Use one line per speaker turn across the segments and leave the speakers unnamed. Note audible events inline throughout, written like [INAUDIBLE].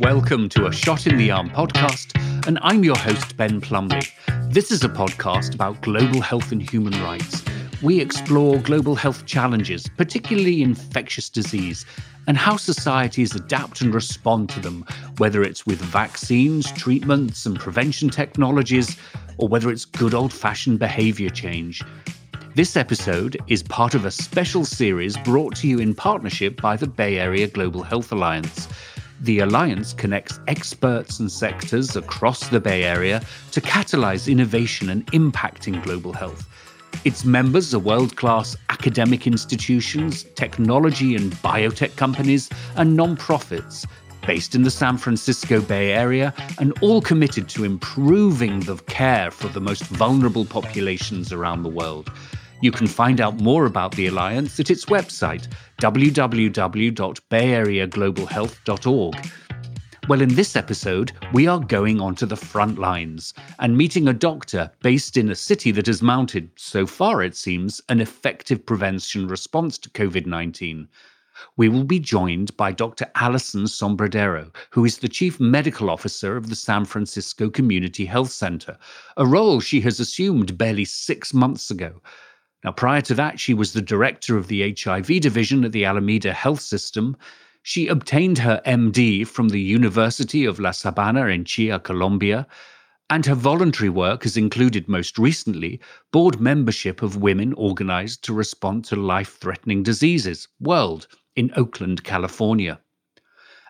Welcome to a Shot in the Arm podcast, and I'm your host, Ben Plumley. This is a podcast about global health and human rights. We explore global health challenges, particularly infectious disease, and how societies adapt and respond to them, whether it's with vaccines, treatments, and prevention technologies, or whether it's good old fashioned behavior change. This episode is part of a special series brought to you in partnership by the Bay Area Global Health Alliance. The Alliance connects experts and sectors across the Bay Area to catalyze innovation and impact in global health. Its members are world class academic institutions, technology and biotech companies, and non-profits based in the San Francisco Bay Area and all committed to improving the care for the most vulnerable populations around the world. You can find out more about the Alliance at its website, www.bayareaglobalhealth.org. Well, in this episode, we are going onto the front lines and meeting a doctor based in a city that has mounted, so far it seems, an effective prevention response to COVID 19. We will be joined by Dr. Alisson Sombredero, who is the Chief Medical Officer of the San Francisco Community Health Center, a role she has assumed barely six months ago. Now, prior to that, she was the director of the HIV division at the Alameda Health System. She obtained her MD from the University of La Sabana in Chía, Colombia, and her voluntary work has included most recently board membership of Women Organized to Respond to Life Threatening Diseases, World, in Oakland, California.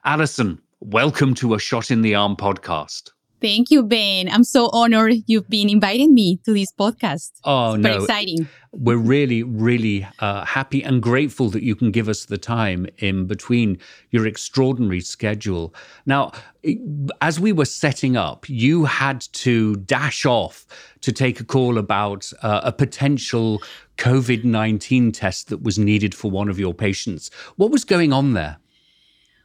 Alisson, welcome to a Shot in the Arm podcast.
Thank you, Ben. I'm so honored you've been inviting me to this podcast.
Oh,
it's
no.
exciting.
We're really, really uh, happy and grateful that you can give us the time in between your extraordinary schedule. Now, as we were setting up, you had to dash off to take a call about uh, a potential COVID 19 test that was needed for one of your patients. What was going on there?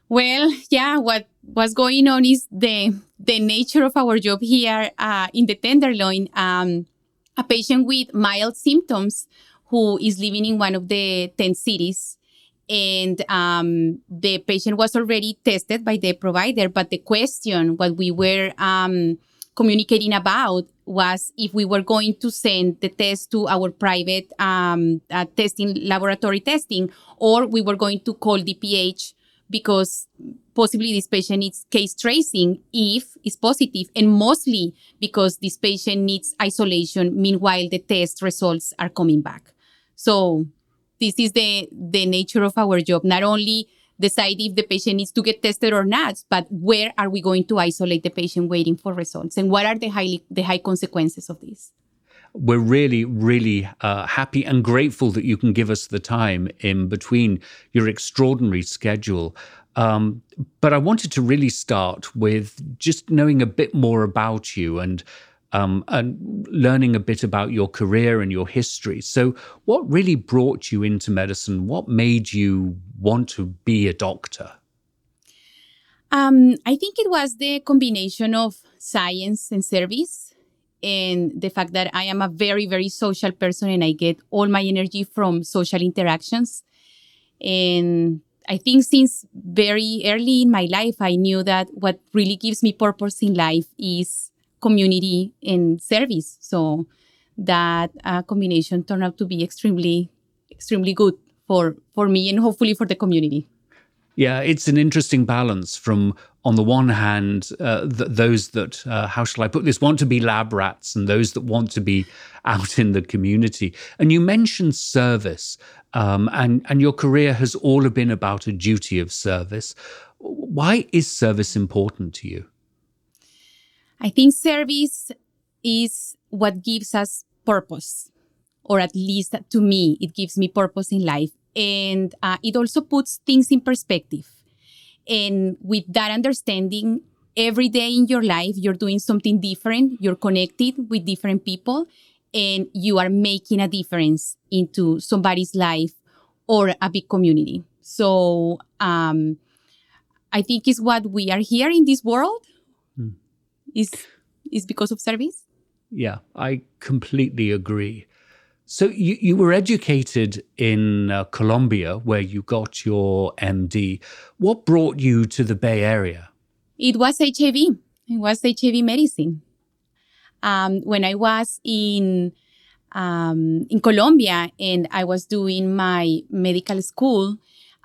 Well, yeah, what was going on is the the nature of our job here uh, in the Tenderloin. Um, a patient with mild symptoms who is living in one of the 10 cities. And um, the patient was already tested by the provider. But the question, what we were um, communicating about, was if we were going to send the test to our private um, uh, testing laboratory testing, or we were going to call DPH because possibly this patient needs case tracing if it's positive and mostly because this patient needs isolation. Meanwhile the test results are coming back. So this is the the nature of our job. Not only decide if the patient needs to get tested or not but where are we going to isolate the patient waiting for results? And what are the highly the high consequences of this
we're really, really uh, happy and grateful that you can give us the time in between your extraordinary schedule. Um, but I wanted to really start with just knowing a bit more about you and um, and learning a bit about your career and your history. So, what really brought you into medicine? What made you want to be a doctor?
Um, I think it was the combination of science and service and the fact that I am a very, very social person and I get all my energy from social interactions. And I think since very early in my life, I knew that what really gives me purpose in life is community and service. So that uh, combination turned out to be extremely, extremely good for, for me and hopefully for the community.
Yeah, it's an interesting balance from, on the one hand, uh, th- those that, uh, how shall I put this, want to be lab rats and those that want to be out in the community. And you mentioned service, um, and, and your career has all been about a duty of service. Why is service important to you?
I think service is what gives us purpose, or at least to me, it gives me purpose in life and uh, it also puts things in perspective. And with that understanding, every day in your life, you're doing something different, you're connected with different people, and you are making a difference into somebody's life or a big community. So um, I think is what we are here in this world hmm. is is because of service.
Yeah, I completely agree. So you, you were educated in uh, Colombia, where you got your MD. What brought you to the Bay Area?
It was HIV. It was HIV medicine. Um, when I was in um, in Colombia and I was doing my medical school,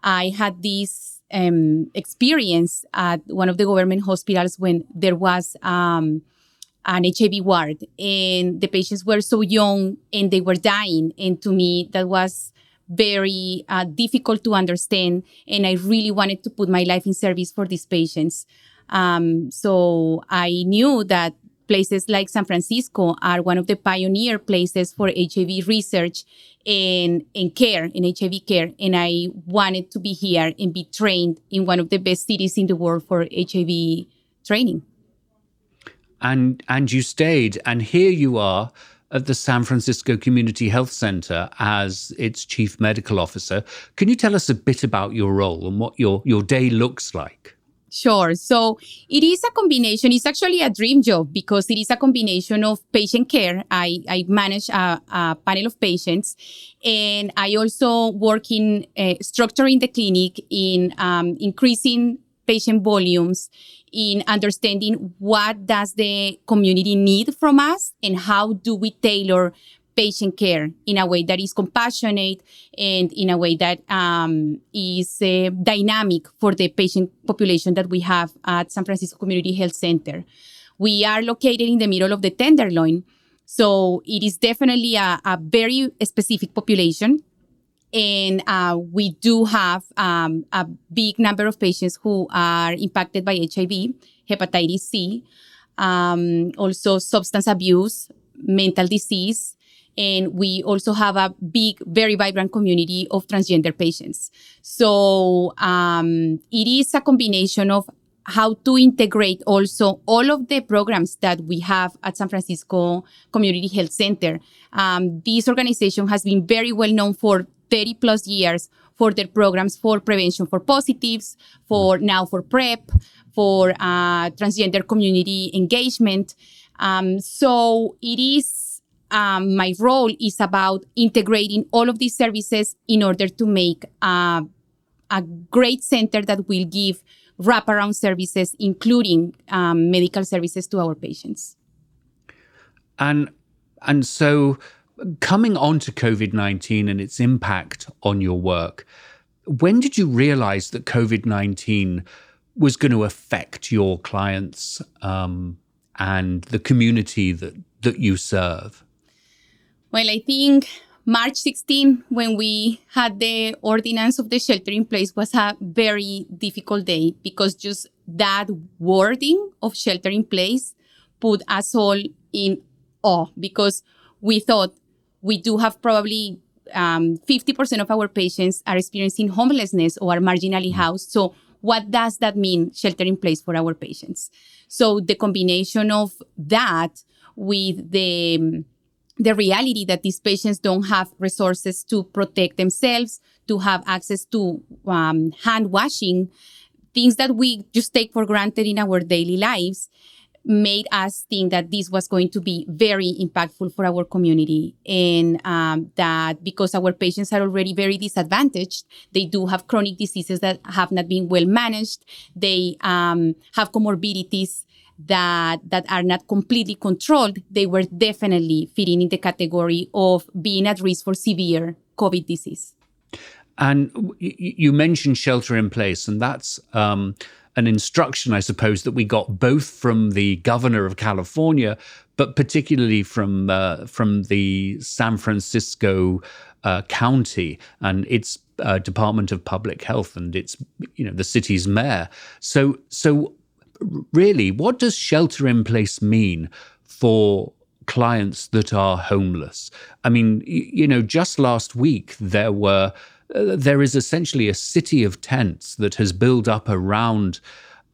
I had this um, experience at one of the government hospitals when there was um, an HIV ward and the patients were so young and they were dying. And to me, that was very uh, difficult to understand. And I really wanted to put my life in service for these patients. Um, so I knew that places like San Francisco are one of the pioneer places for HIV research and, and care, in HIV care. And I wanted to be here and be trained in one of the best cities in the world for HIV training.
And and you stayed, and here you are at the San Francisco Community Health Center as its chief medical officer. Can you tell us a bit about your role and what your, your day looks like?
Sure. So it is a combination. It's actually a dream job because it is a combination of patient care. I, I manage a, a panel of patients and I also work in uh, structuring the clinic in um, increasing patient volumes in understanding what does the community need from us and how do we tailor patient care in a way that is compassionate and in a way that um, is uh, dynamic for the patient population that we have at San Francisco Community Health Center. We are located in the middle of the Tenderloin, so it is definitely a, a very specific population. And uh, we do have um, a big number of patients who are impacted by HIV, hepatitis C, um, also substance abuse, mental disease, and we also have a big, very vibrant community of transgender patients. So um, it is a combination of how to integrate also all of the programs that we have at San Francisco Community Health Center. Um, this organization has been very well known for 30 plus years for their programs for prevention for positives, for now for PrEP, for uh, transgender community engagement. Um, so it is um, my role is about integrating all of these services in order to make uh, a great center that will give wraparound services, including um, medical services to our patients.
And and so, coming on to COVID nineteen and its impact on your work, when did you realize that COVID nineteen was going to affect your clients um, and the community that that you serve?
Well, I think March 16, when we had the ordinance of the shelter in place, was a very difficult day because just that wording of shelter in place put us all in awe because we thought we do have probably um, 50% of our patients are experiencing homelessness or are marginally housed. So what does that mean, shelter in place for our patients? So the combination of that with the the reality that these patients don't have resources to protect themselves, to have access to um, hand washing, things that we just take for granted in our daily lives made us think that this was going to be very impactful for our community. And um, that because our patients are already very disadvantaged they do have chronic diseases that have not been well managed. They um, have comorbidities that that are not completely controlled, they were definitely fitting in the category of being at risk for severe COVID disease.
And you mentioned shelter in place, and that's um, an instruction, I suppose, that we got both from the governor of California, but particularly from uh, from the San Francisco uh, County and its uh, Department of Public Health and its you know the city's mayor. So so really, what does shelter in place mean for clients that are homeless? I mean, you know, just last week there were uh, there is essentially a city of tents that has built up around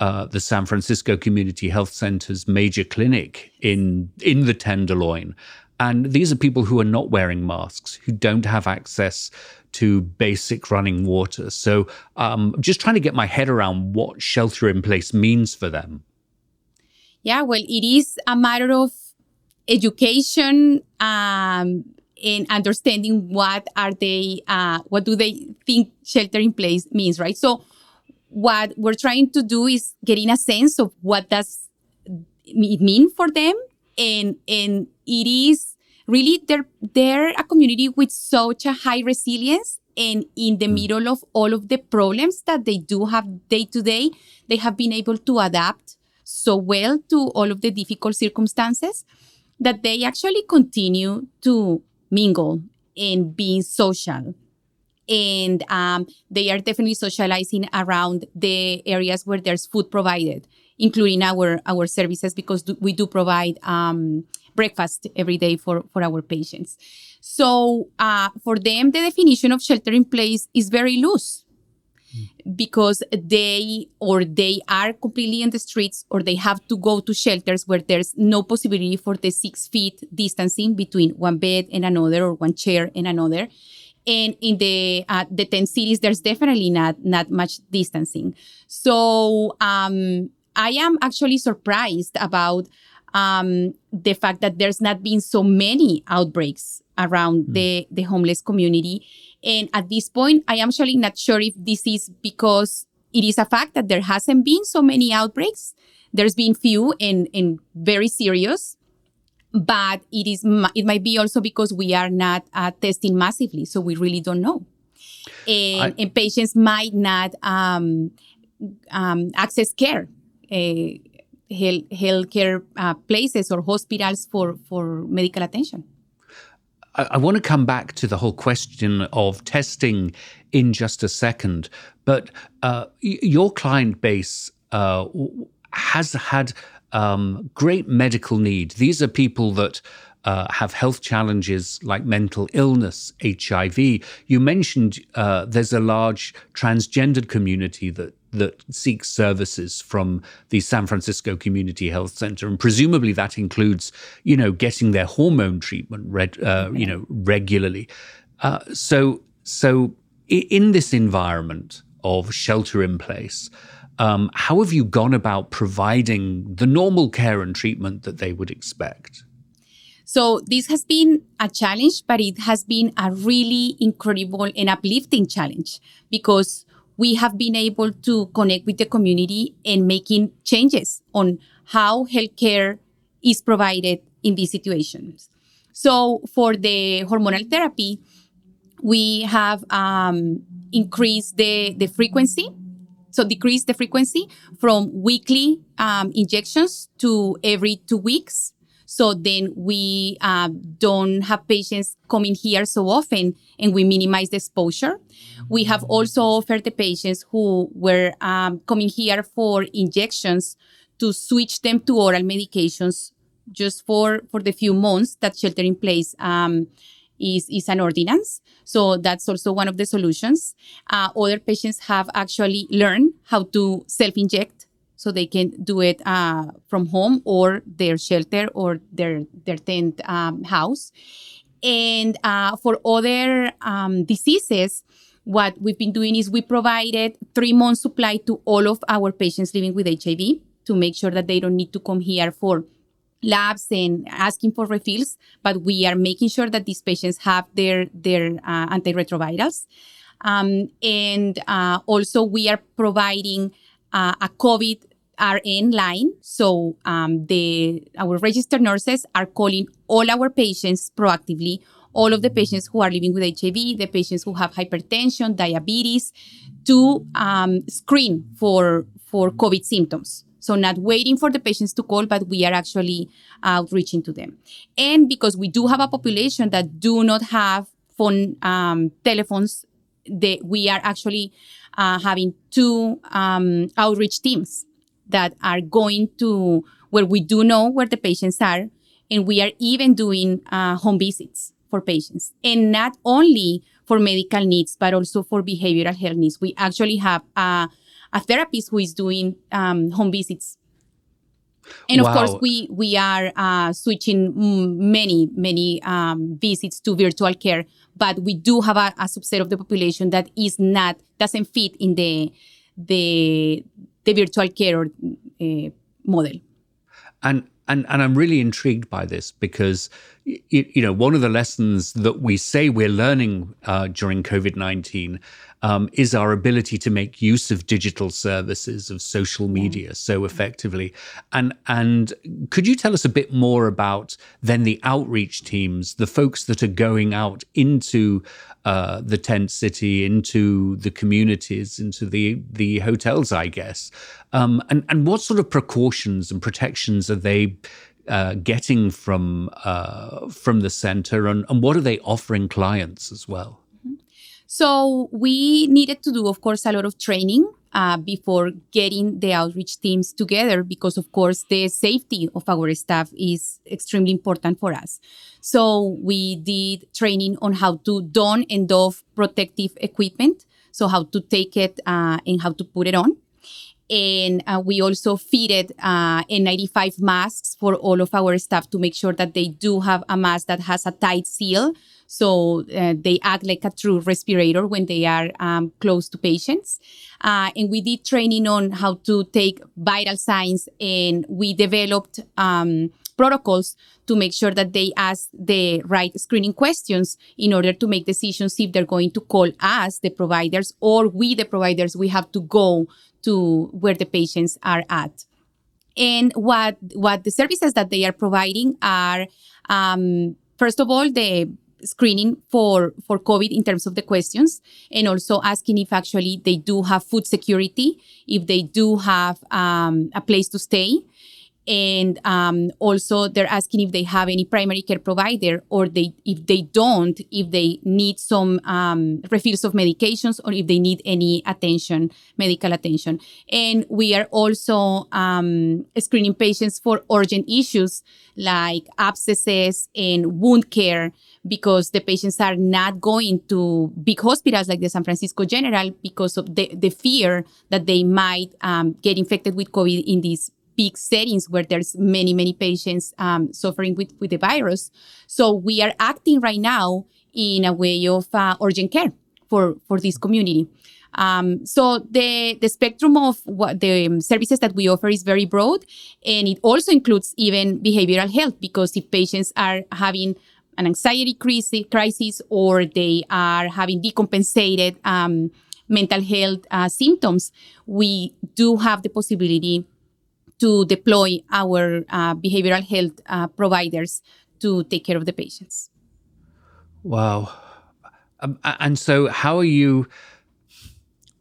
uh, the San Francisco Community Health Center's major clinic in in the Tenderloin. And these are people who are not wearing masks, who don't have access to basic running water. So, um, just trying to get my head around what shelter in place means for them.
Yeah, well, it is a matter of education um, and understanding what are they, uh, what do they think shelter in place means, right? So, what we're trying to do is getting a sense of what does it mean for them, and and it is really they're they're a community with such a high resilience and in the mm. middle of all of the problems that they do have day to day they have been able to adapt so well to all of the difficult circumstances that they actually continue to mingle and being social. And um, they are definitely socializing around the areas where there's food provided including our our services because we do provide um, breakfast every day for for our patients. So uh, for them the definition of shelter in place is very loose because they or they are completely in the streets or they have to go to shelters where there's no possibility for the six feet distancing between one bed and another or one chair and another. And in the uh, the 10 cities there's definitely not not much distancing. So um, i am actually surprised about um, the fact that there's not been so many outbreaks around mm. the the homeless community and at this point, I am actually not sure if this is because it is a fact that there hasn't been so many outbreaks. There's been few and, and very serious, but it is it might be also because we are not uh, testing massively, so we really don't know. And, I, and patients might not um, um, access care. Uh, health care uh, places or hospitals for for medical attention.
I, I want to come back to the whole question of testing in just a second, but uh, your client base uh, has had um, great medical need. These are people that uh, have health challenges like mental illness, HIV. You mentioned uh, there's a large transgendered community that that seeks services from the San Francisco Community Health Center, and presumably that includes, you know, getting their hormone treatment, red, uh, you know, regularly. Uh, so, so in this environment of shelter in place, um, how have you gone about providing the normal care and treatment that they would expect?
So this has been a challenge, but it has been a really incredible and uplifting challenge because we have been able to connect with the community and making changes on how healthcare is provided in these situations. So for the hormonal therapy, we have um, increased the, the frequency. So decrease the frequency from weekly um, injections to every two weeks. So then we uh, don't have patients coming here so often and we minimize the exposure. We have also offered the patients who were um, coming here for injections to switch them to oral medications just for, for the few months that shelter in place um, is, is an ordinance. So that's also one of the solutions. Uh, other patients have actually learned how to self inject so they can do it uh, from home or their shelter or their, their tent um, house. And uh, for other um, diseases, what we've been doing is we provided three months supply to all of our patients living with HIV to make sure that they don't need to come here for labs and asking for refills, but we are making sure that these patients have their their uh, antiretrovirals. Um, and uh, also, we are providing uh, a COVID RN line. So um, the our registered nurses are calling all our patients proactively all of the patients who are living with HIV, the patients who have hypertension, diabetes, to um, screen for, for COVID symptoms. So not waiting for the patients to call, but we are actually outreaching to them. And because we do have a population that do not have phone um, telephones, the, we are actually uh, having two um, outreach teams that are going to where we do know where the patients are, and we are even doing uh, home visits for patients and not only for medical needs, but also for behavioral health needs. We actually have a, a therapist who is doing um, home visits. And wow. of course, we, we are uh, switching many, many um, visits to virtual care, but we do have a, a subset of the population that is not, doesn't fit in the, the, the virtual care uh, model.
And and and I'm really intrigued by this because you, you know one of the lessons that we say we're learning uh, during COVID nineteen um, is our ability to make use of digital services of social media so effectively. And and could you tell us a bit more about then the outreach teams, the folks that are going out into uh, the tent city, into the communities, into the the hotels, I guess, um, and and what sort of precautions and protections are they? Uh, getting from uh, from the center, and, and what are they offering clients as well?
So we needed to do, of course, a lot of training uh, before getting the outreach teams together because, of course, the safety of our staff is extremely important for us. So we did training on how to don and doff protective equipment, so how to take it uh, and how to put it on. And uh, we also fitted uh, N95 masks for all of our staff to make sure that they do have a mask that has a tight seal so uh, they act like a true respirator when they are um, close to patients. Uh, and we did training on how to take vital signs, and we developed um, protocols to make sure that they ask the right screening questions in order to make decisions if they're going to call us, the providers, or we, the providers, we have to go to where the patients are at. And what what the services that they are providing are, um, first of all, the screening for for COVID in terms of the questions, and also asking if actually they do have food security, if they do have um, a place to stay, and um, also they're asking if they have any primary care provider or they if they don't if they need some um, refills of medications or if they need any attention medical attention. And we are also um, screening patients for urgent issues like abscesses and wound care because the patients are not going to big hospitals like the San Francisco General because of the, the fear that they might um, get infected with COVID in these big settings where there's many, many patients um, suffering with, with the virus. So we are acting right now in a way of uh, urgent care for, for this community. Um, so the the spectrum of what the um, services that we offer is very broad, and it also includes even behavioral health because if patients are having an anxiety crisis or they are having decompensated um, mental health uh, symptoms, we do have the possibility to deploy our uh, behavioral health uh, providers to take care of the patients.
Wow. Um, and so, how are you?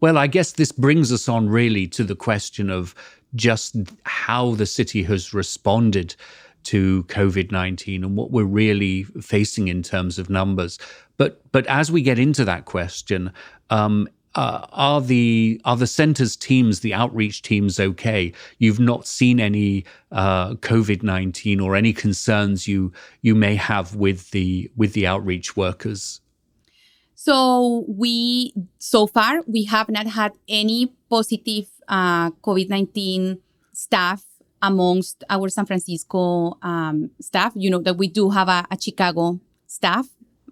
Well, I guess this brings us on really to the question of just how the city has responded to COVID 19 and what we're really facing in terms of numbers. But, but as we get into that question, um, uh, are the are the centers teams, the outreach teams, okay? You've not seen any uh, COVID nineteen or any concerns you you may have with the with the outreach workers.
So we so far we have not had any positive uh, COVID nineteen staff amongst our San Francisco um, staff. You know that we do have a, a Chicago staff,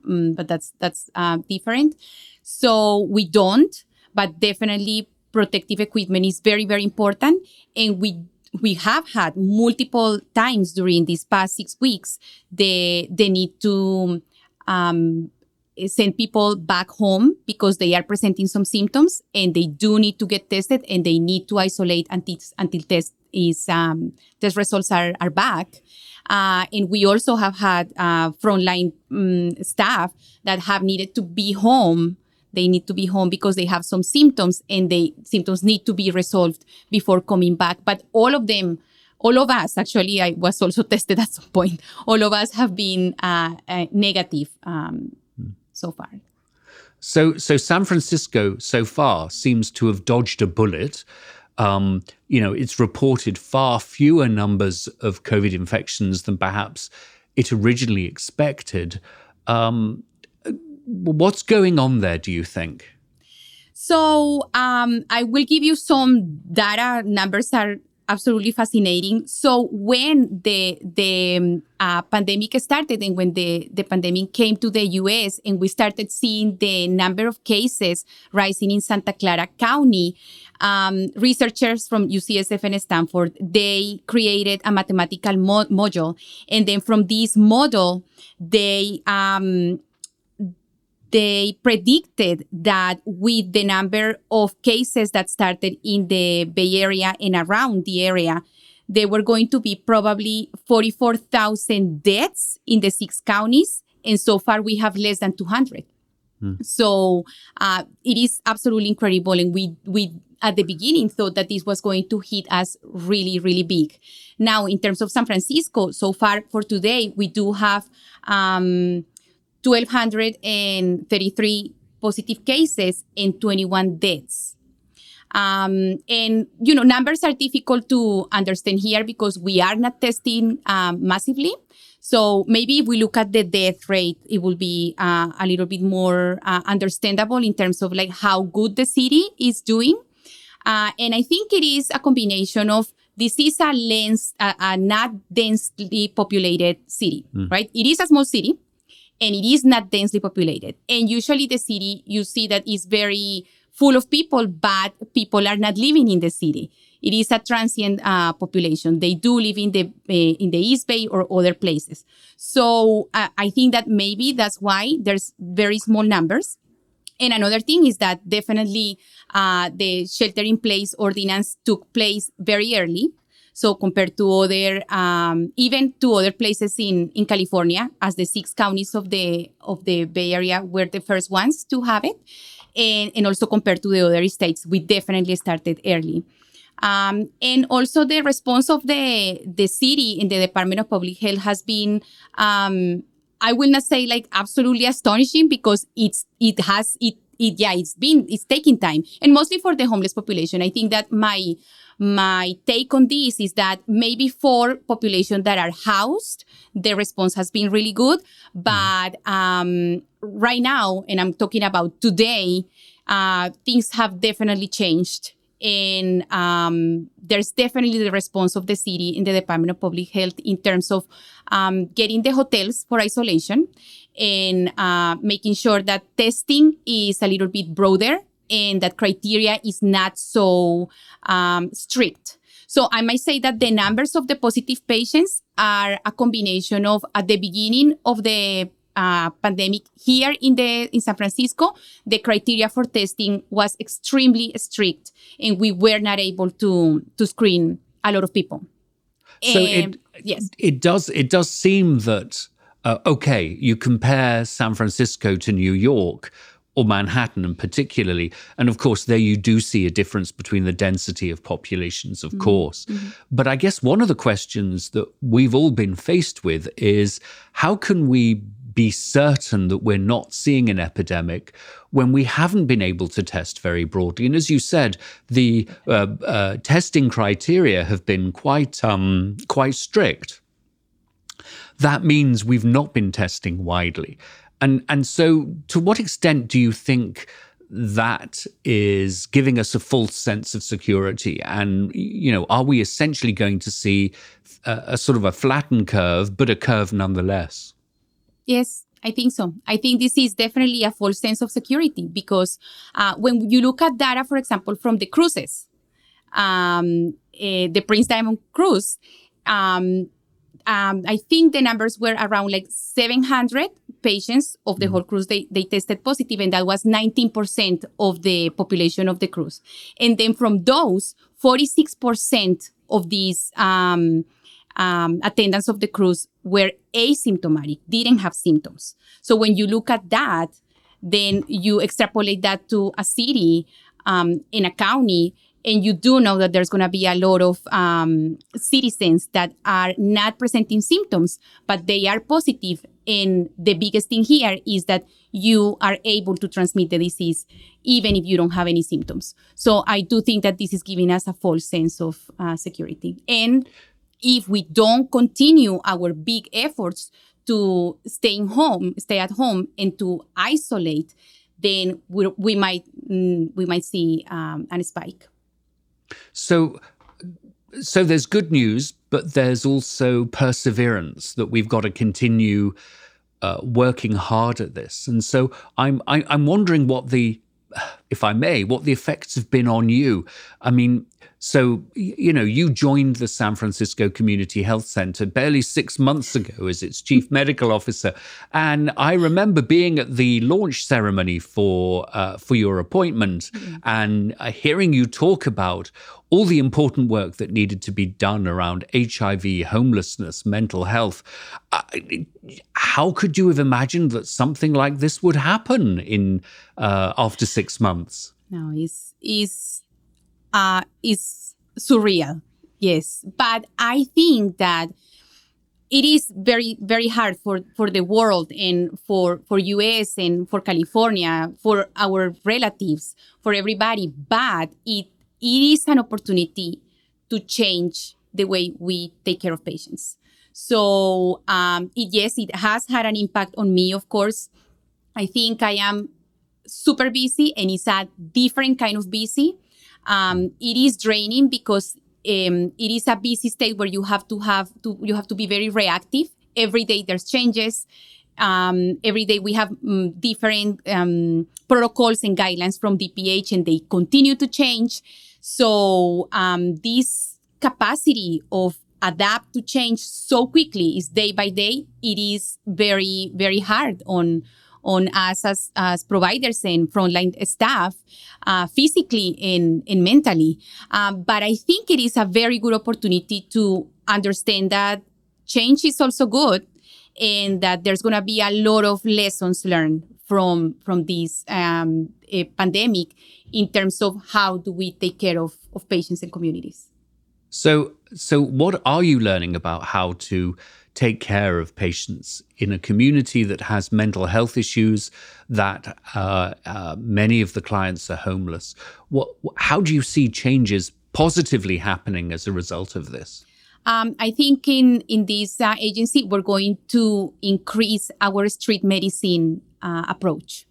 um, but that's that's uh, different. So we don't, but definitely protective equipment is very, very important. And we we have had multiple times during these past six weeks the the need to um, send people back home because they are presenting some symptoms and they do need to get tested and they need to isolate until until test is um, test results are are back. Uh, and we also have had uh, frontline um, staff that have needed to be home they need to be home because they have some symptoms and the symptoms need to be resolved before coming back. But all of them, all of us, actually, I was also [LAUGHS] tested at some point. All of us have been uh, uh, negative um, hmm. so far.
So, so San Francisco so far seems to have dodged a bullet. Um, you know, it's reported far fewer numbers of COVID infections than perhaps it originally expected. Um, what's going on there, do you think?
So um, I will give you some data. Numbers are absolutely fascinating. So when the the um, uh, pandemic started and when the, the pandemic came to the U.S. and we started seeing the number of cases rising in Santa Clara County, um, researchers from UCSF and Stanford they created a mathematical mo- module, and then from this model they um, they predicted that with the number of cases that started in the Bay Area and around the area, there were going to be probably 44,000 deaths in the six counties. And so far, we have less than 200. Mm. So uh, it is absolutely incredible. And we, we, at the beginning, thought that this was going to hit us really, really big. Now, in terms of San Francisco, so far for today, we do have um, 1,233 positive cases and 21 deaths. Um, and you know, numbers are difficult to understand here because we are not testing um, massively. So maybe if we look at the death rate, it will be uh, a little bit more uh, understandable in terms of like how good the city is doing. Uh, and I think it is a combination of this is a lens, a, a not densely populated city, mm. right? It is a small city and it is not densely populated. And usually the city, you see that is very full of people, but people are not living in the city. It is a transient uh, population. They do live in the uh, in the East Bay or other places. So uh, I think that maybe that's why there's very small numbers. And another thing is that definitely uh, the shelter in place ordinance took place very early. So compared to other, um, even to other places in, in California, as the six counties of the of the Bay Area were the first ones to have it and, and also compared to the other states, we definitely started early. Um, and also the response of the the city in the Department of Public Health has been, um, I will not say like absolutely astonishing because it's it has it it yeah it's been it's taking time and mostly for the homeless population. I think that my my take on this is that maybe for population that are housed, the response has been really good. But um, right now, and I'm talking about today, uh, things have definitely changed. And um, there's definitely the response of the city in the Department of Public Health in terms of um, getting the hotels for isolation and uh, making sure that testing is a little bit broader and that criteria is not so um, strict. So I might say that the numbers of the positive patients are a combination of at the beginning of the uh, pandemic here in the in San Francisco, the criteria for testing was extremely strict, and we were not able to to screen a lot of people.
So it yes, it does it does seem that uh, okay, you compare San Francisco to New York, or Manhattan and particularly. And of course, there you do see a difference between the density of populations, of mm-hmm. course. Mm-hmm. But I guess one of the questions that we've all been faced with is how can we be certain that we're not seeing an epidemic when we haven't been able to test very broadly? And as you said, the uh, uh, testing criteria have been quite um, quite strict. That means we've not been testing widely. And and so to what extent do you think that is giving us a false sense of security and you know are we essentially going to see a, a sort of a flattened curve but a curve nonetheless
yes I think so. I think this is definitely a false sense of security because uh, when you look at data, for example, from the cruises, um, uh, the Prince Diamond cruise, um, um, I think the numbers were around like 700 patients of the mm-hmm. whole cruise. They, they tested positive, and that was 19% of the population of the cruise. And then from those, 46% of these um, um, attendants of the cruise were asymptomatic, didn't have symptoms. So when you look at that, then you extrapolate that to a city um, in a county and you do know that there's going to be a lot of um, citizens that are not presenting symptoms, but they are positive. And the biggest thing here is that you are able to transmit the disease even if you don't have any symptoms. So I do think that this is giving us a false sense of uh, security. And if we don't continue our big efforts to staying home, stay at home, and to isolate, then we, we might mm, we might see um, a spike.
So, so there's good news, but there's also perseverance that we've got to continue uh, working hard at this. And so I'm I, am i am wondering what the if I may, what the effects have been on you. I mean, So, you know, you joined the San Francisco Community Health Center barely six months ago as its chief [LAUGHS] medical officer, and I remember being at the launch ceremony for uh, for your appointment mm-hmm. and uh, hearing you talk about all the important work that needed to be done around HIV, homelessness, mental health. Uh, how could you have imagined that something like this would happen in uh, after six months?
No, it's it's uh, is surreal. Yes, but I think that it is very very hard for for the world and for for US and for California for our relatives for everybody. But it it is an opportunity to change the way we take care of patients. So um, it, yes it has had an impact on me of course. I think I am super busy and it's a different kind of busy um, it is draining because um, it is a busy state where you have to have to you have to be very reactive. Every day there's changes. Um, every day we have um, different um, protocols and guidelines from DPH, and they continue to change. So um, this capacity of adapt to change so quickly is day by day. It is very very hard on on us as, as providers and frontline staff, uh, physically and, and mentally. Um, but I think it is a very good opportunity to understand that change is also good and that there's going to be a lot of lessons learned from from this um, pandemic in terms of how do we take care of, of patients and communities.
So, so what are you learning about how to take care of patients in a community that has mental health issues, that uh, uh, many of the clients are homeless. What, how do you see changes positively happening as a result of this?
Um, I think in in this uh, agency we're going to increase our street medicine uh, approach.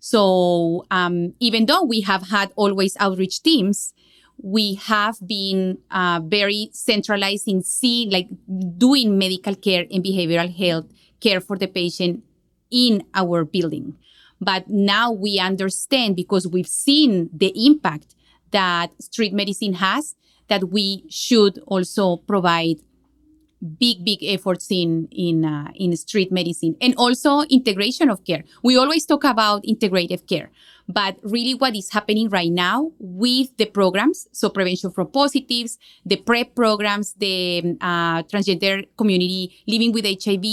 So um, even though we have had always outreach teams, we have been uh, very centralized in seeing, like doing medical care and behavioral health care for the patient in our building. But now we understand because we've seen the impact that street medicine has that we should also provide big big efforts in in uh, in street medicine and also integration of care we always talk about integrative care but really what is happening right now with the programs so prevention for positives the prep programs the uh, transgender community living with hiv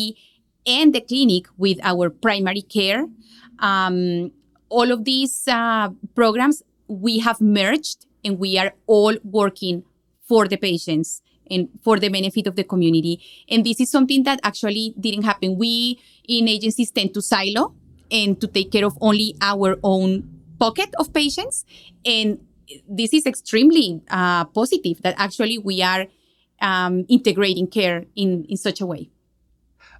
and the clinic with our primary care um, all of these uh, programs we have merged and we are all working for the patients and for the benefit of the community. And this is something that actually didn't happen. We in agencies tend to silo and to take care of only our own pocket of patients. And this is extremely uh, positive that actually we are um, integrating care in, in such a way.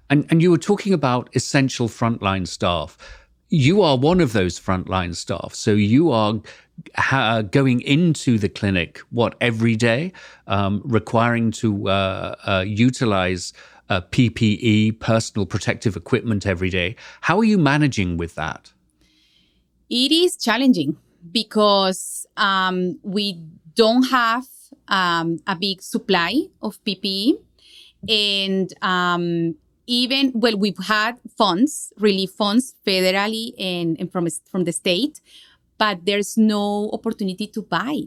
And, and you were talking about essential frontline staff. You are one of those frontline staff. So you are ha- going into the clinic, what, every day, um, requiring to uh, uh, utilize uh, PPE, personal protective equipment every day. How are you managing with that?
It is challenging because um, we don't have um, a big supply of PPE. And um, even, well, we've had funds, relief funds, federally and, and from, from the state, but there's no opportunity to buy.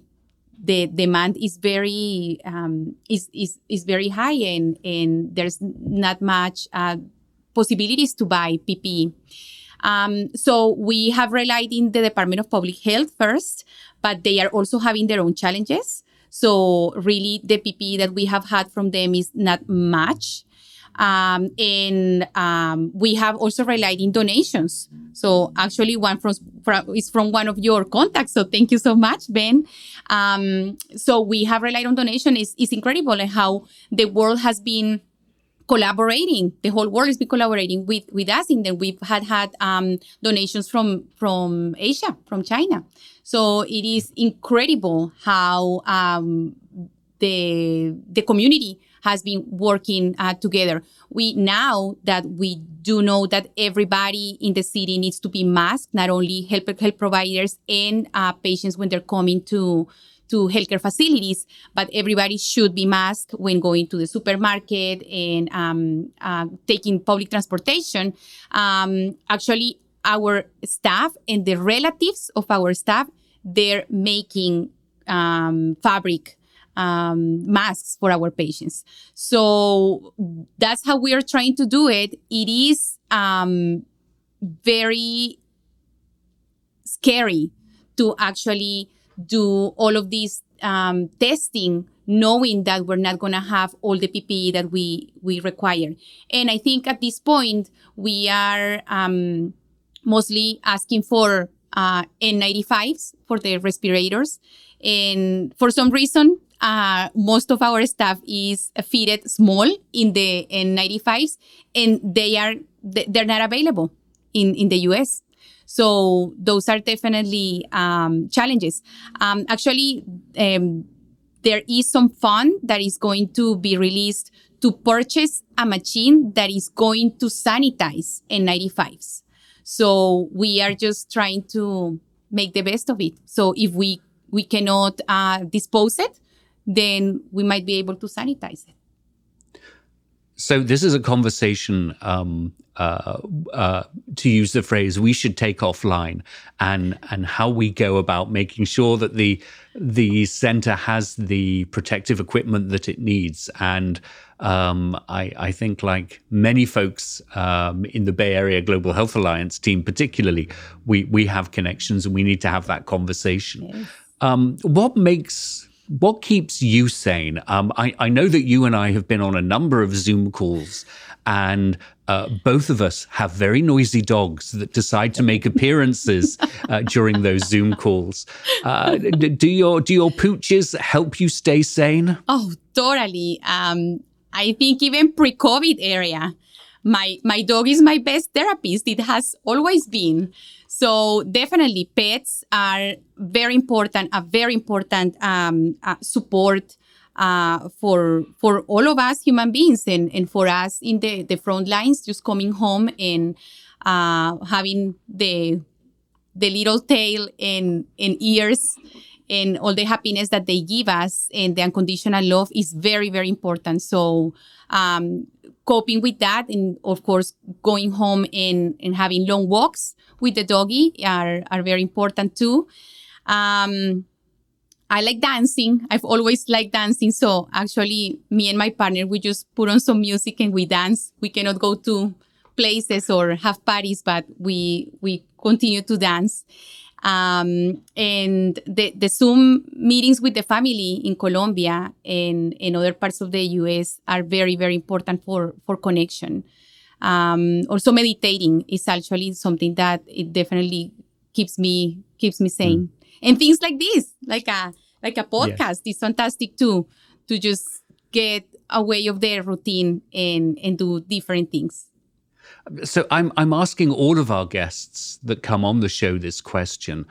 The demand is very um, is, is is very high, and and there's not much uh, possibilities to buy PPE. Um, so we have relied in the Department of Public Health first, but they are also having their own challenges. So really, the PPE that we have had from them is not much. Um, and um, we have also relied in donations. So actually, one from, from, is from one of your contacts. So thank you so much, Ben. Um, so we have relied on donation. It's, it's incredible how the world has been collaborating. The whole world has been collaborating with with us, and then we've had had um, donations from from Asia, from China. So it is incredible how um, the the community has been working uh, together. We now that we do know that everybody in the city needs to be masked, not only health, health providers and uh, patients when they're coming to to healthcare facilities, but everybody should be masked when going to the supermarket and um, uh, taking public transportation. Um, actually, our staff and the relatives of our staff, they're making um, fabric um, masks for our patients. So that's how we are trying to do it. It is um, very scary to actually do all of this um, testing knowing that we're not going to have all the PPE that we we require. And I think at this point we are um, mostly asking for uh, N95s for the respirators, and for some reason. Uh, most of our staff is fitted small in the N95s, and they are they're not available in in the US. So those are definitely um, challenges. Um, actually, um, there is some fund that is going to be released to purchase a machine that is going to sanitize N95s. So we are just trying to make the best of it. So if we we cannot uh, dispose it, then we might be able to sanitize it.
So this is a conversation, um, uh, uh, to use the phrase, we should take offline, and and how we go about making sure that the the center has the protective equipment that it needs. And um, I, I, think, like many folks um, in the Bay Area Global Health Alliance team, particularly, we we have connections, and we need to have that conversation. Yes. Um, what makes what keeps you sane? Um, I, I, know that you and I have been on a number of Zoom calls, and uh, both of us have very noisy dogs that decide to make appearances uh, during those Zoom calls. Uh, do your do your pooches help you stay sane?
Oh, totally. Um, I think even pre-COVID area, my my dog is my best therapist. It has always been. So definitely pets are very important, a very important um, uh, support uh, for for all of us human beings and, and for us in the, the front lines, just coming home and uh, having the the little tail and, and ears and all the happiness that they give us and the unconditional love is very, very important. So um, coping with that and of course going home and, and having long walks with the doggy are, are very important too. Um, I like dancing. I've always liked dancing. So actually, me and my partner, we just put on some music and we dance. We cannot go to places or have parties, but we we continue to dance. Um, and the, the Zoom meetings with the family in Colombia and in other parts of the US are very, very important for, for connection. Um, also meditating is actually something that it definitely keeps me keeps me sane. Mm. And things like this, like a like a podcast, yeah. is fantastic too to just get away of their routine and and do different things.
So I'm I'm asking all of our guests that come on the show this question.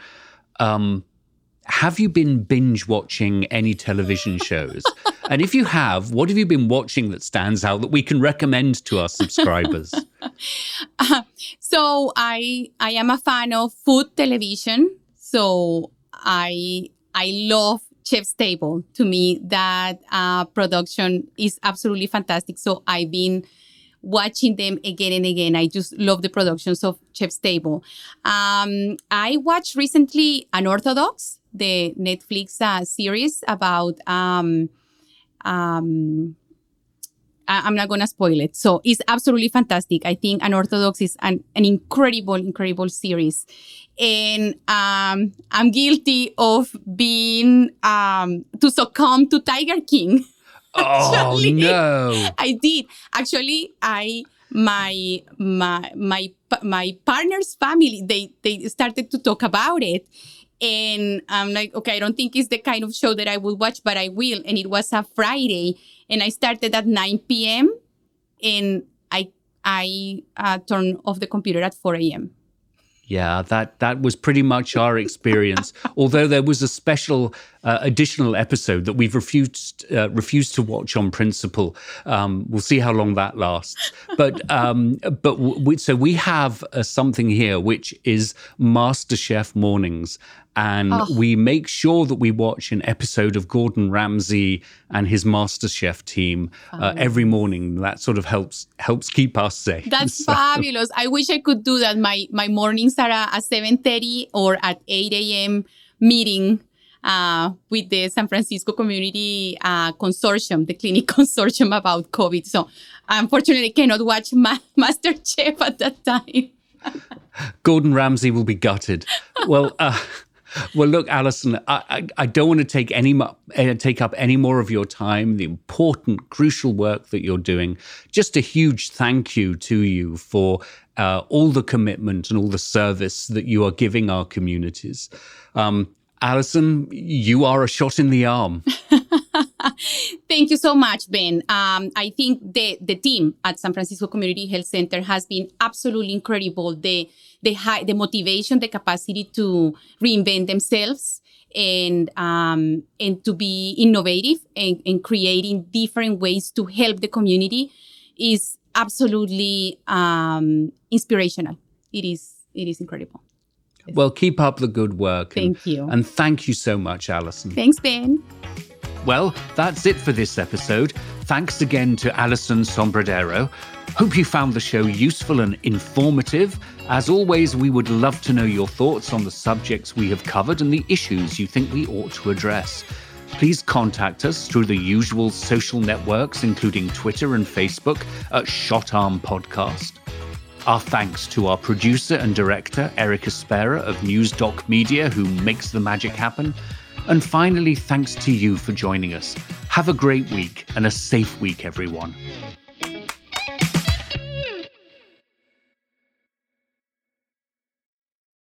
Um, have you been binge watching any television [LAUGHS] shows? and if you have, what have you been watching that stands out that we can recommend to our subscribers? [LAUGHS]
Uh, so I I am a fan of food television. So I I love Chef's Table. To me, that uh, production is absolutely fantastic. So I've been watching them again and again. I just love the productions of Chef's Table. Um, I watched recently Unorthodox, the Netflix uh, series about. Um, um, I- am not going to spoil it. So it's absolutely fantastic. I think Unorthodox is an, an incredible, incredible series. And um, I'm guilty of being um, to succumb to Tiger King. [LAUGHS]
oh no!
I did actually. I my my my my partner's family they they started to talk about it and i'm like okay i don't think it's the kind of show that i will watch but i will and it was a friday and i started at 9 p.m and i i uh, turned off the computer at 4 a.m
yeah, that that was pretty much our experience. [LAUGHS] Although there was a special uh, additional episode that we've refused uh, refused to watch on principle. Um, we'll see how long that lasts. But [LAUGHS] um, but we, so we have uh, something here which is MasterChef mornings, and oh. we make sure that we watch an episode of Gordon Ramsay and his MasterChef team uh, every morning. That sort of helps helps keep us safe. [LAUGHS]
That's so. fabulous. I wish I could do that. My my mornings are at seven thirty or at eight a.m. meeting uh, with the San Francisco Community uh, Consortium, the clinic [LAUGHS] consortium about COVID. So unfortunately, I cannot watch Ma- [LAUGHS] Master Chef at that time.
Gordon Ramsay will be gutted. Well, uh, well, look, Alisson, I, I, I, don't want to take any uh, take up any more of your time. The important, crucial work that you're doing. Just a huge thank you to you for uh, all the commitment and all the service that you are giving our communities. Um, Alisson, you are a shot in the arm. [LAUGHS] [LAUGHS]
Thank you so much, Ben. Um, I think the the team at San Francisco Community Health Center has been absolutely incredible. The the high, the motivation, the capacity to reinvent themselves and um, and to be innovative and, and creating different ways to help the community is absolutely um, inspirational. It is it is incredible.
Well, keep up the good work.
Thank
and,
you.
And thank you so much, Alisson.
Thanks, Ben.
Well, that's it for this episode. Thanks again to Alisson Sombredero. Hope you found the show useful and informative. As always, we would love to know your thoughts on the subjects we have covered and the issues you think we ought to address. Please contact us through the usual social networks, including Twitter and Facebook, at Shotarm Podcast. Our thanks to our producer and director, Erica Spera of NewsDoc Media, who makes the magic happen. And finally, thanks to you for joining us. Have a great week and a safe week, everyone.